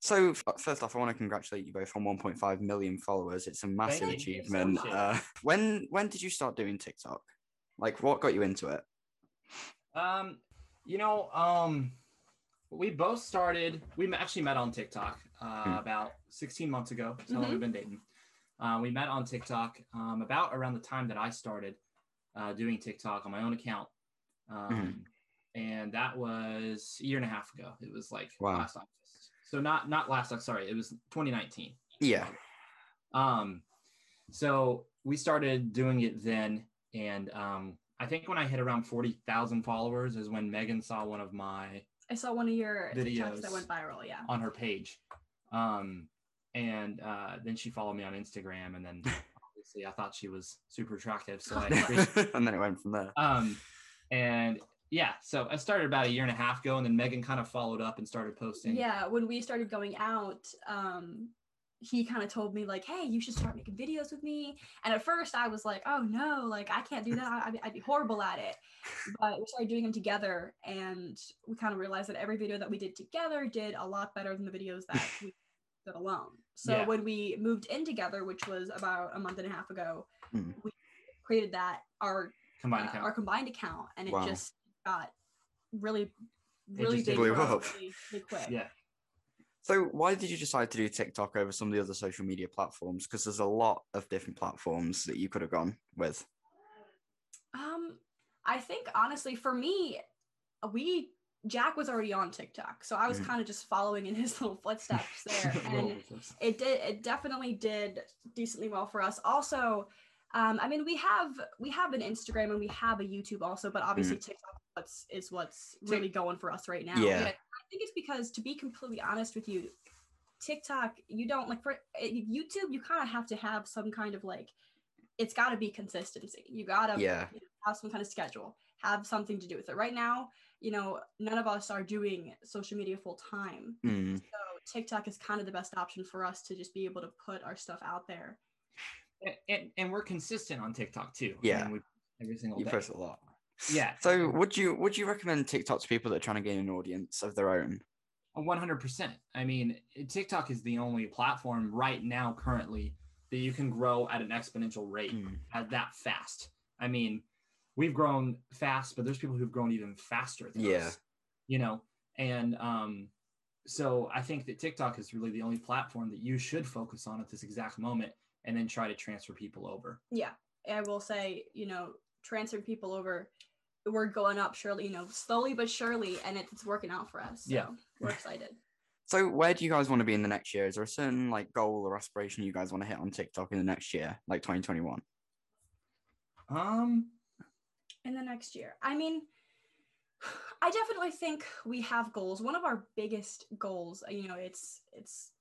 So first off, I want to congratulate you both on 1.5 million followers. It's a massive Thank achievement. Uh, when when did you start doing TikTok? Like, what got you into it? Um, you know, um, we both started. We actually met on TikTok uh, Hmm. about 16 months ago. So Mhm. we've been dating. Uh, we met on TikTok um, about around the time that I started uh, doing TikTok on my own account, um, Mhm. and that was a year and a half ago. It was like Wow. last. So not not last August. Sorry, it was 2019. Yeah. Um, so we started doing it then, and um, I think when I hit around forty thousand followers is when Megan saw one of my I saw one of your Videos. that went viral. Yeah. on her page, um, and uh, then she followed me on Instagram, and then obviously I thought she was super attractive, so I and then it went from there. um, and yeah, so I started about a year and a half ago, and then Megan kind of followed up and started posting. Yeah, when we started going out, um, he kind of told me like, "Hey, you should start making videos with me." And at first, I was like, "Oh no, like I can't do that. I- I'd, I'd be horrible at it." But we started doing them together, and we kind of realized that every video that we did together did a lot better than the videos that we did alone. So Yeah. when we moved in together, which was about a month and a half ago, Mm. we created that our combined uh, account. our combined account, and it Wow. just got really, really big blew up. really, really quick. yeah. So why did you decide to do TikTok over some of the other social media platforms? Because there's a lot of different platforms that you could have gone with. Um, I think honestly, for me, we Jack was already on TikTok, so I was Mhm. kind of just following in his little footsteps there, and it did it definitely did decently well for us. Also, um, I mean, we have we have an Instagram and we have a YouTube also, but obviously TikTok is what's is what's really going for us right now. Yeah. I think it's because to be completely honest with you, TikTok, you don't like for uh, YouTube, you kind of have to have some kind of like, it's got to be consistency. You gotta Yeah. you know, have some kind of schedule, have something to do with it. Right now, you know, none of us are doing social media full time. Mm. So TikTok is kind of the best option for us to just be able to put our stuff out there. And, and, we're consistent on TikTok too. I Yeah. mean, we, every single You day. post a lot. Yeah, So would you would you recommend TikTok to people that are trying to gain an audience of their own? one hundred percent. I mean, TikTok is the only platform right now currently that you can grow at an exponential rate Mm. at that fast. I mean, we've grown fast, but there's people who've grown even faster than Yeah. us. You know, and um, so I think that TikTok is really the only platform that you should focus on at this exact moment, and then try to transfer people over. Yeah. I will say, you know, transferring people over, we're going up surely, you know, slowly but surely, and it's working out for us. So Yeah. We're excited. So where do you guys want to be in the next year? Is there a certain like goal or aspiration you guys want to hit on TikTok in the next year, like 2021? Um, in the next year. I mean, I definitely think we have goals. One of our biggest goals, you know, it's it's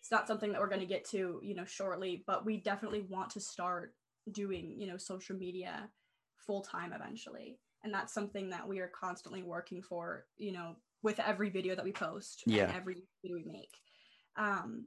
it's not something that we're going to get to, you know, shortly, but we definitely want to start doing, you know, social media full time eventually. And that's something that we are constantly working for, you know, with every video that we post Yeah. every video we make. Um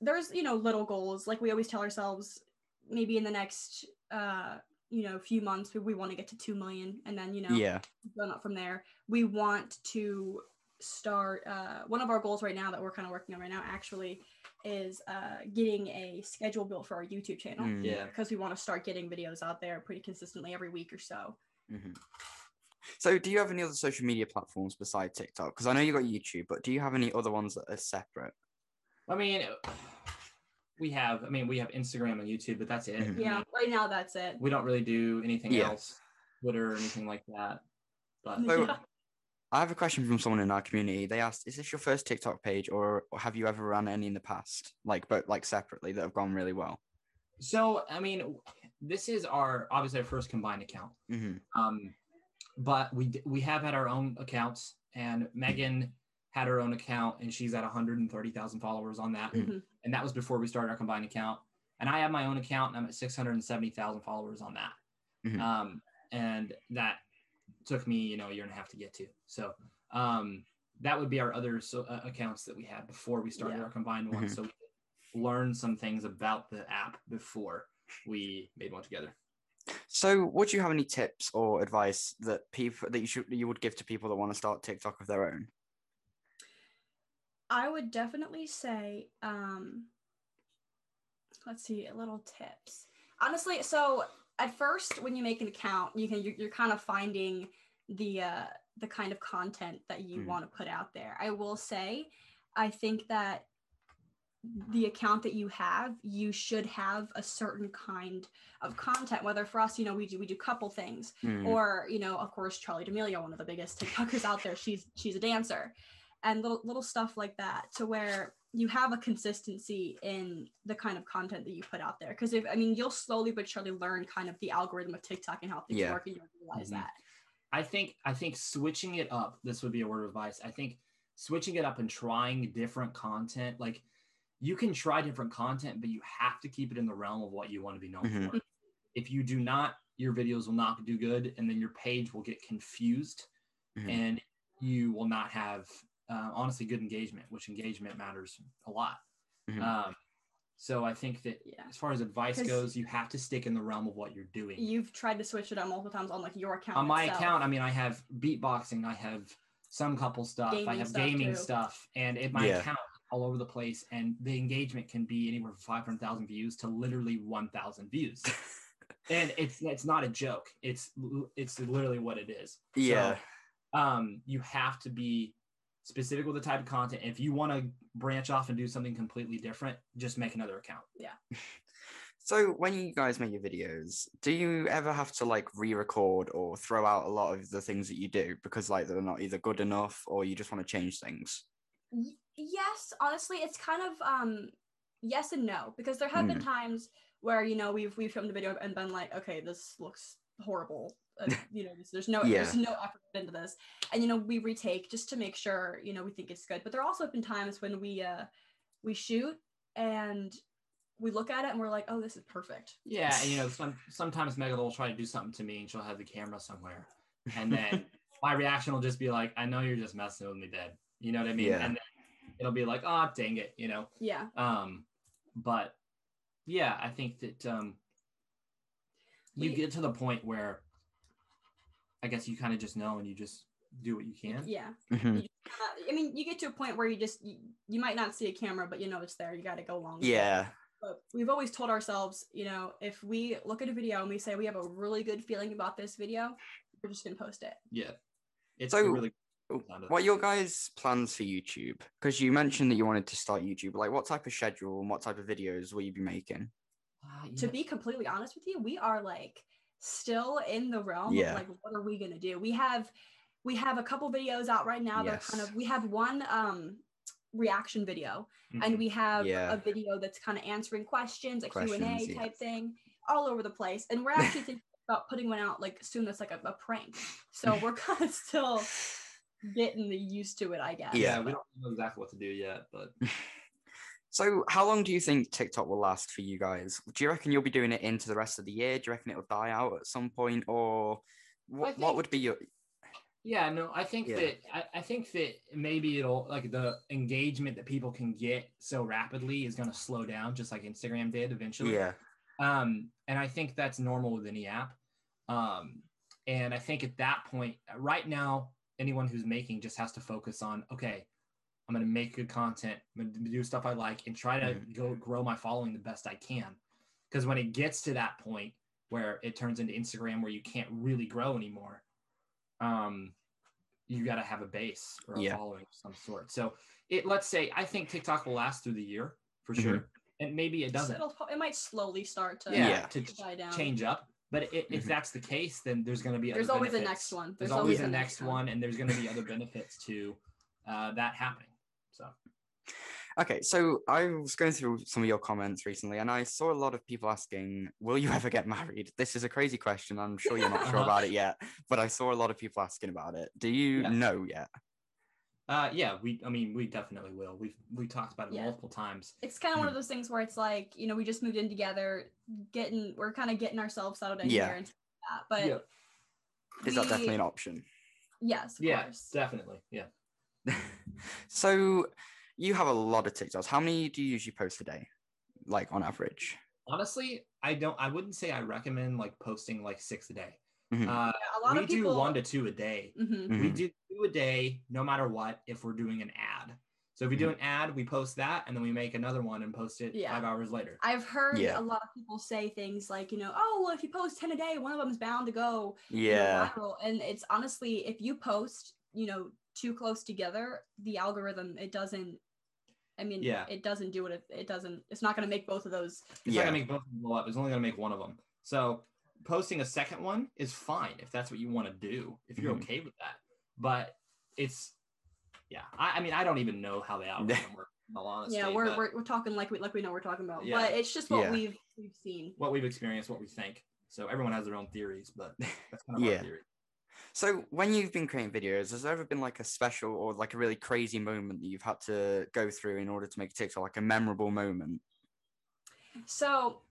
there's, you know, little goals like we always tell ourselves maybe in the next uh you know few months we, we want to get to 2 million and then you know Yeah. going up from there we want to start uh, one of our goals right now that we're kind of working on right now actually is uh, getting a schedule built for our youtube channel Mm. Yeah. because we want to start getting videos out there pretty consistently every week or so Mhm. So do you have any other social media platforms besides TikTok? Because I know you got YouTube, but do you have any other ones that are separate? I mean, we have. I mean, we have Instagram and YouTube, but that's it. Mhm. Yeah right now that's it we don't really do anything Yeah. else, Twitter or anything like that. But So- Yeah. I have a question from someone in our community. They asked, "Is this your first TikTok page, or or have you ever run any in the past, like but like separately that have gone really well?" so, I mean, this is our obviously our first combined account. hmm Um, but we we have had our own accounts, and Megan had her own account, and she's at 130,000 followers on that, Mhm. and that was before we started our combined account. And I have my own account, and I'm at 670,000 followers on that. Mhm. Um, and that took me, you know, a year and a half to get to. So, um, that would be our other so, uh, accounts that we had before we started Yeah. our combined one. Mhm. So we could learn some things about the app before we made one together. So, would you have any tips or advice that people that you should you would give to people that want to start TikTok of their own? I would definitely say, um, let's see, a little tips. Honestly, so at first, when you make an account, you can you're, you're kind of finding the uh, the kind of content that you Mm. want to put out there. I will say, I think that the account that you have, you should have a certain kind of content. Whether for us, you know, we do we do couple things, Mm, or you know of course Charli D'Amelio one of the biggest tiktokers out there she's she's a dancer and little little stuff like that to where you have a consistency in the kind of content that you put out there because if i mean you'll slowly but surely learn kind of the algorithm of tiktok and how things Yeah. work and you'll realize Mhm. that I think I think switching it up. This would be a word of advice. I think switching it up and trying different content. Like you can try different content, but you have to keep it in the realm of what you want to be known Mhm. for. If you do not, your videos will not do good, and then your page will get confused, Mhm. and you will not have uh, honestly good engagement, which engagement matters a lot. Mhm. Um, so I think that yeah as far as advice goes, you have to stick in the realm of what you're doing you've tried to switch it up multiple times on like your account on my itself. account, I mean, I have beatboxing, I have some couple stuff, I have stuff, gaming too. stuff, and it my Yeah. account all over the place, and the engagement can be anywhere from five hundred thousand views to literally one thousand views, and it's it's not a joke. It's it's literally what it is. So, yeah. um, you have to be specific with the type of content. If you want to branch off and do something completely different, just make another account. Yeah. So when you guys make your videos, do you ever have to like re-record or throw out a lot of the things that you do because like they're not either good enough or you just want to change things? Y- yes honestly it's kind of um yes and no because there have been Mm. times where you know we've we've filmed a video and been like okay this looks horrible uh, you know there's, there's no Yeah. there's no effort into this and you know we retake just to make sure you know we think it's good but there also have been times when we uh we shoot and we look at it and we're like oh this is perfect Yeah, and you know, some, sometimes Megan will try to do something to me, and she'll have the camera somewhere, and then my reaction will just be like, "I know you're just messing with me, Dad." You know what I mean? Yeah. And then it'll be like, "Oh, dang it," you know. yeah Um, but yeah, I think that um, you We- get to the point where I guess you kind of just know, and you just do what you can. yeah Mhm. uh, i mean you get to a point where you just you, you might not see a camera but you know it's there you got to go along with it. Yeah. but we've always told ourselves, you know, if we look at a video and we say we have a really good feeling about this video, we're just gonna post it. Yeah, it's So, really What are your guys' plans for YouTube? Because you mentioned that you wanted to start YouTube. Like, what type of schedule and what type of videos will you be making? Uh, To be completely honest with you, we are like still in the realm Yeah. of like what are we gonna do? We have we have a couple videos out right now that kind of we have one um reaction video Mhm. and we have Yeah. a video that's kind of answering questions, a Q&A yeah. type thing, all over the place. And we're actually thinking about putting one out like soon that's like a, a prank. So we're kind of still getting used to it, I guess. Yeah. yeah, we don't know exactly what to do yet, but So, how long do you think TikTok will last for you guys? Do you reckon you'll be doing it into the rest of the year? Do you reckon it'll die out at some point, or what? What would be your? Yeah, no, I think Yeah. that I, I think that maybe it'll like the engagement that people can get so rapidly is going to slow down, just like Instagram did eventually. Yeah. Um, and I think that's normal with any app. Um, and I think at that point, right now, anyone who's making just has to focus on okay, I'm going to make good content, I'm going to do stuff I like, and try to go grow my following the best I can. Because when it gets to that point where it turns into Instagram where you can't really grow anymore, um, you got to have a base or a Yeah. following of some sort. So it let's say I think TikTok will last through the year for Mhm. sure, and maybe it doesn't It'll, it might slowly start to yeah, Yeah. to die down. change up. But i if Mhm. that's the case, then there's going to be There's other always a benefits. next one. There's, There's always always a a next next one. one, and there's going to be other benefits to uh, that happening. So Okay, so I was going through some of your comments recently, and I saw a lot of people asking, "Will you ever get married?" This is a crazy question. I'm sure you're not sure about it yet, but I saw a lot of people asking about it. Do you Yeah. know yet? uh, yeah, we I mean we definitely will. We've we talked about it Yeah. multiple times. It's kind of one Hmm. of those things where it's like, you know, we just moved in together, getting we're kind of getting ourselves settled in Yeah. here and stuff like that. But Yeah. Is that definitely an option? yes, of Yeah, course. definitely. Yeah. so you have a lot of TikToks. How many do you usually post a day, like on average? Honestly, I don't. I wouldn't say I recommend like posting like six a day. Mhm. Uh, a lot we of people do one to two a day. Mhm. We Mhm. do two a day, no matter what, if we're doing an ad. So if we do an ad, we post that, and then we make another one and post it Yeah. five hours later. I've heard Yeah. a lot of people say things like, you know, oh, well, if you post 10 a day, one of them is bound to go you know, Yeah. viral. And it's honestly, if you post, you know, too close together, the algorithm, it doesn't, I mean, Yeah. it doesn't do what it, it doesn't, it's not going to make both of those. It's not Yeah. gonna make both of them blow up. It's only gonna make one of them. So posting a second one is fine if that's what you want to do. If you're Mhm. okay with that, but it's yeah. I, I mean, I don't even know how the algorithm works. In honesty, yeah, we're, but we're, we're talking like we, like we know we're talking about, Yeah. but it's just what Yeah. we've, we've seen. what we've experienced, what we think. So everyone has their own theories, but that's kind of Yeah. our theory. So when you've been creating videos, has there ever been like a special or like a really crazy moment that you've had to go through in order to make a TikTok, like a memorable moment? So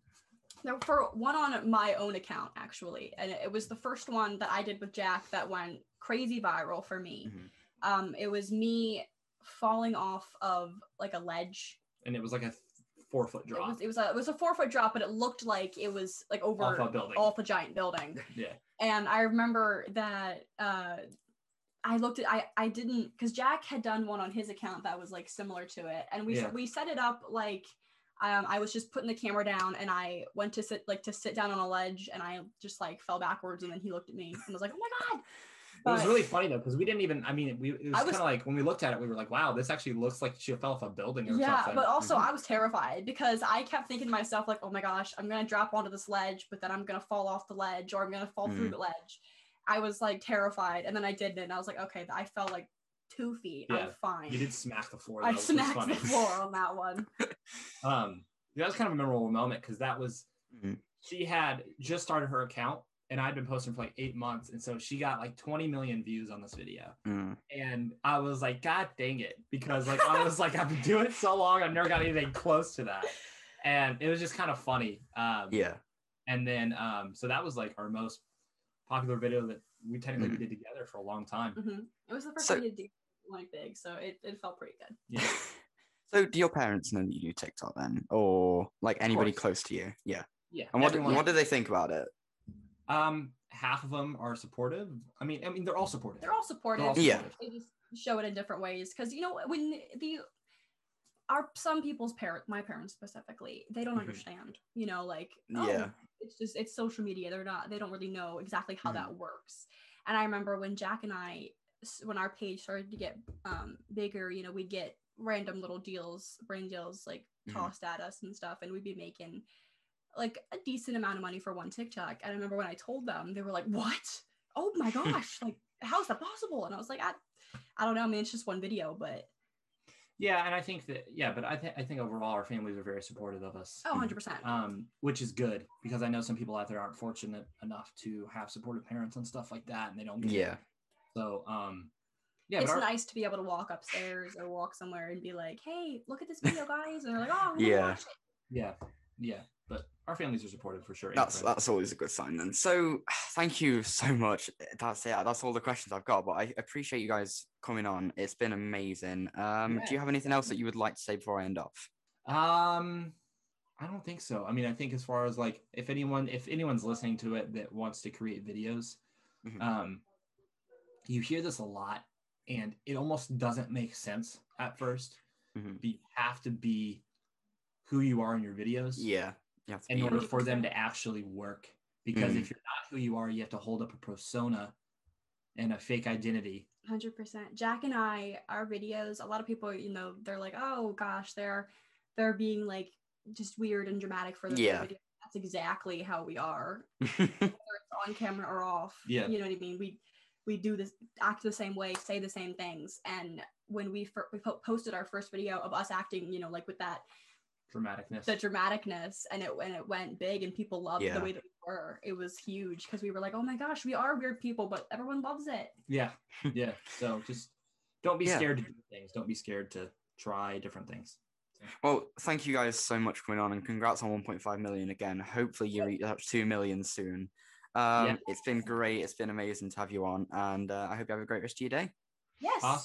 there for one on my own account actually, and it was the first one that I did with Jack that went crazy viral for me. Mhm. Um, it was me falling off of like a ledge. And it was like a four foot It drop was it was a it was a four foot drop, but it looked like it was like over off a building. off a giant building. yeah. And I remember that uh I looked at I I didn't because Jack had done one on his account that was like similar to it, and we Yeah. we set it up like um I was just putting the camera down and I went to sit like to sit down on a ledge and I just like fell backwards and then he looked at me and was like oh my god. It was really funny though because we didn't even. I mean, we it was, I kind was- of like when we looked at it, we were like, "Wow, this actually looks like she fell off a building or something. yeah something." but also Mhm. i was terrified because i kept thinking to myself like oh my gosh i'm gonna drop onto this ledge but then i'm gonna fall off the ledge or i'm gonna fall through Mm. the ledge i was like terrified and then i did it and i was like okay i fell like two feet Yeah, i'm fine you did smack the floor. i though, which was smacked the floor on that one Um, that was kind of a memorable moment because that was Mhm. she had just started her account and I'd been posting for like eight months, and so she got like 20 million views on this video, Mm. and I was like, God dang it, because like I was like, I've been doing it so long, I've never got anything close to that, and it was just kind of funny. Um, Yeah. and then um, so that was like our most popular video that we technically Mhm. did together for a long time. Mhm. it was the first So- time we did do like big so it, it felt pretty good Yeah. So do your parents know that you do TikTok then, or like anybody close to you? Yeah. Yeah. And what everyone- what do they think about it? Um, half of them are supportive. I mean, I mean, they're all supportive. they're all supportive all Yeah. supportive. they just show it in different ways because you know when the are some people's parent my parents specifically they don't Mhm. understand you know like oh, Yeah. it's just it's social media they're not they don't really know exactly how Mhm. that works and i remember when jack and I, when our page started to get um bigger you know we'd get random little deals brand deals like Mhm. tossed at us and stuff and we'd be making like a decent amount of money for one tiktok and i remember when i told them they were like what oh my gosh like how is that possible and i was like i, I don't know i mean it's just one video but Yeah, and I think that yeah, but I think I think overall our families are very supportive of us. oh 100% Um, which is good because I know some people out there aren't fortunate enough to have supportive parents and stuff like that, and they don't get it. Yeah. So um, yeah, it's our, nice to be able to walk upstairs or walk somewhere and be like, "Hey, look at this video, guys!" And they're like, "Oh, Yeah. yeah." yeah, yeah, but our families are supportive for sure. That's that's always a good sign then. So thank you so much. That's it. That's all the questions I've got. But I appreciate you guys coming on. It's been amazing. Um, Yeah. do you have anything else that you would like to say before I end off? Um, I don't think so. I mean, I think as far as like if anyone if anyone's listening to it that wants to create videos, Mhm. um, you hear this a lot, and it almost doesn't make sense at 1st Mhm. But you have to be who you are in your videos Yeah. You have to in order for them to actually work. Because Mhm. if you're not who you are, you have to hold up a persona and a fake identity. Hundred percent. Jack and I, our videos. A lot of people, you know, they're like, "Oh gosh, they're they're being like just weird and dramatic for the Yeah. video." That's exactly how we are, whether it's on camera or off. Yeah. you know what I mean. We we do this, act the same way, say the same things, and when we fir- we po- posted our first video of us acting, you know, like with that Dramaticness. the dramaticness and it and it went big and people loved Yeah. the way that we were it was huge because we were like oh my gosh we are weird people but everyone loves it yeah. Yeah. So just don't be Yeah. scared to do things. Don't be scared to try different things. Well, thank you guys so much for coming on and congrats on 1.5 million again. Hopefully you reach that 2 million soon. Um, Yeah. It's been great. It's been amazing to have you on. And uh, I hope you have a great rest of your day. yes Awesome.